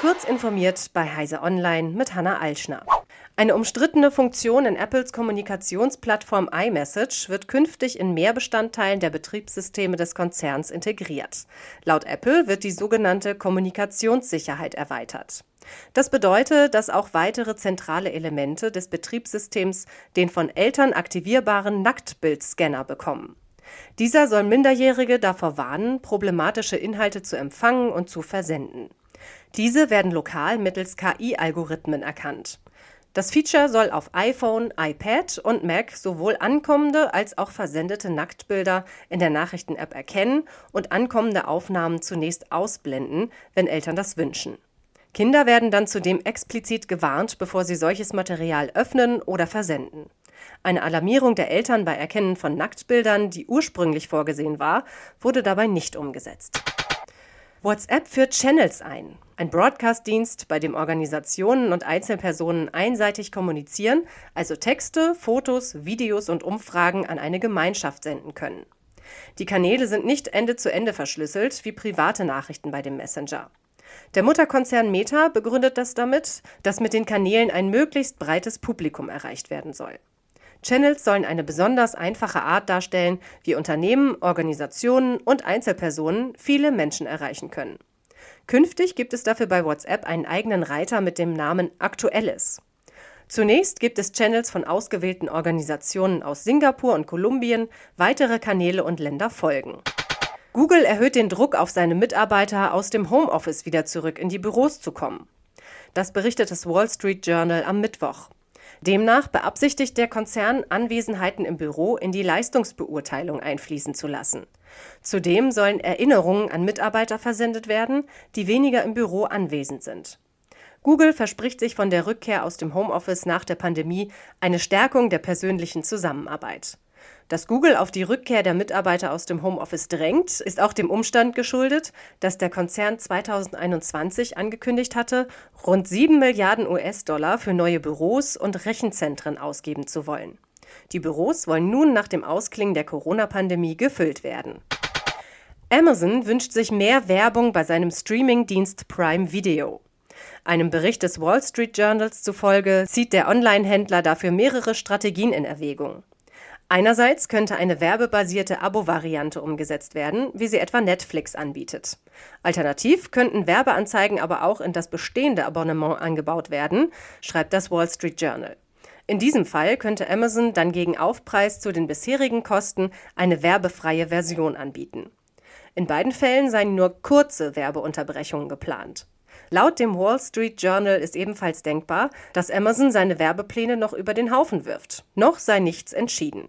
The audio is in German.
Kurz informiert bei Heise Online mit Hanna Alschner. Eine umstrittene Funktion in Apples Kommunikationsplattform iMessage wird künftig in mehr Bestandteilen der Betriebssysteme des Konzerns integriert. Laut Apple wird die sogenannte Kommunikationssicherheit erweitert. Das bedeutet, dass auch weitere zentrale Elemente des Betriebssystems den von Eltern aktivierbaren Nacktbildscanner bekommen. Dieser soll Minderjährige davor warnen, problematische Inhalte zu empfangen und zu versenden. Diese werden lokal mittels KI-Algorithmen erkannt. Das Feature soll auf iPhone, iPad und Mac sowohl ankommende als auch versendete Nacktbilder in der Nachrichten-App erkennen und ankommende Aufnahmen zunächst ausblenden, wenn Eltern das wünschen. Kinder werden dann zudem explizit gewarnt, bevor sie solches Material öffnen oder versenden. Eine Alarmierung der Eltern bei Erkennen von Nacktbildern, die ursprünglich vorgesehen war, wurde dabei nicht umgesetzt. WhatsApp führt Channels ein, ein Broadcast-Dienst, bei dem Organisationen und Einzelpersonen einseitig kommunizieren, also Texte, Fotos, Videos und Umfragen an eine Gemeinschaft senden können. Die Kanäle sind nicht Ende zu Ende verschlüsselt wie private Nachrichten bei dem Messenger. Der Mutterkonzern Meta begründet das damit, dass mit den Kanälen ein möglichst breites Publikum erreicht werden soll. Channels sollen eine besonders einfache Art darstellen, wie Unternehmen, Organisationen und Einzelpersonen viele Menschen erreichen können. Künftig gibt es dafür bei WhatsApp einen eigenen Reiter mit dem Namen Aktuelles. Zunächst gibt es Channels von ausgewählten Organisationen aus Singapur und Kolumbien, weitere Kanäle und Länder folgen. Google erhöht den Druck auf seine Mitarbeiter, aus dem Homeoffice wieder zurück in die Büros zu kommen. Das berichtet das Wall Street Journal am Mittwoch. Demnach beabsichtigt der Konzern, Anwesenheiten im Büro in die Leistungsbeurteilung einfließen zu lassen. Zudem sollen Erinnerungen an Mitarbeiter versendet werden, die weniger im Büro anwesend sind. Google verspricht sich von der Rückkehr aus dem Homeoffice nach der Pandemie eine Stärkung der persönlichen Zusammenarbeit. Dass Google auf die Rückkehr der Mitarbeiter aus dem Homeoffice drängt, ist auch dem Umstand geschuldet, dass der Konzern 2021 angekündigt hatte, rund 7 Milliarden US-Dollar für neue Büros und Rechenzentren ausgeben zu wollen. Die Büros wollen nun nach dem Ausklingen der Corona-Pandemie gefüllt werden. Amazon wünscht sich mehr Werbung bei seinem Streaming-Dienst Prime Video. Einem Bericht des Wall Street Journals zufolge zieht der Online-Händler dafür mehrere Strategien in Erwägung. Einerseits könnte eine werbebasierte Abo-Variante umgesetzt werden, wie sie etwa Netflix anbietet. Alternativ könnten Werbeanzeigen aber auch in das bestehende Abonnement angebaut werden, schreibt das Wall Street Journal. In diesem Fall könnte Amazon dann gegen Aufpreis zu den bisherigen Kosten eine werbefreie Version anbieten. In beiden Fällen seien nur kurze Werbeunterbrechungen geplant. Laut dem Wall Street Journal ist ebenfalls denkbar, dass Amazon seine Werbepläne noch über den Haufen wirft. Noch sei nichts entschieden.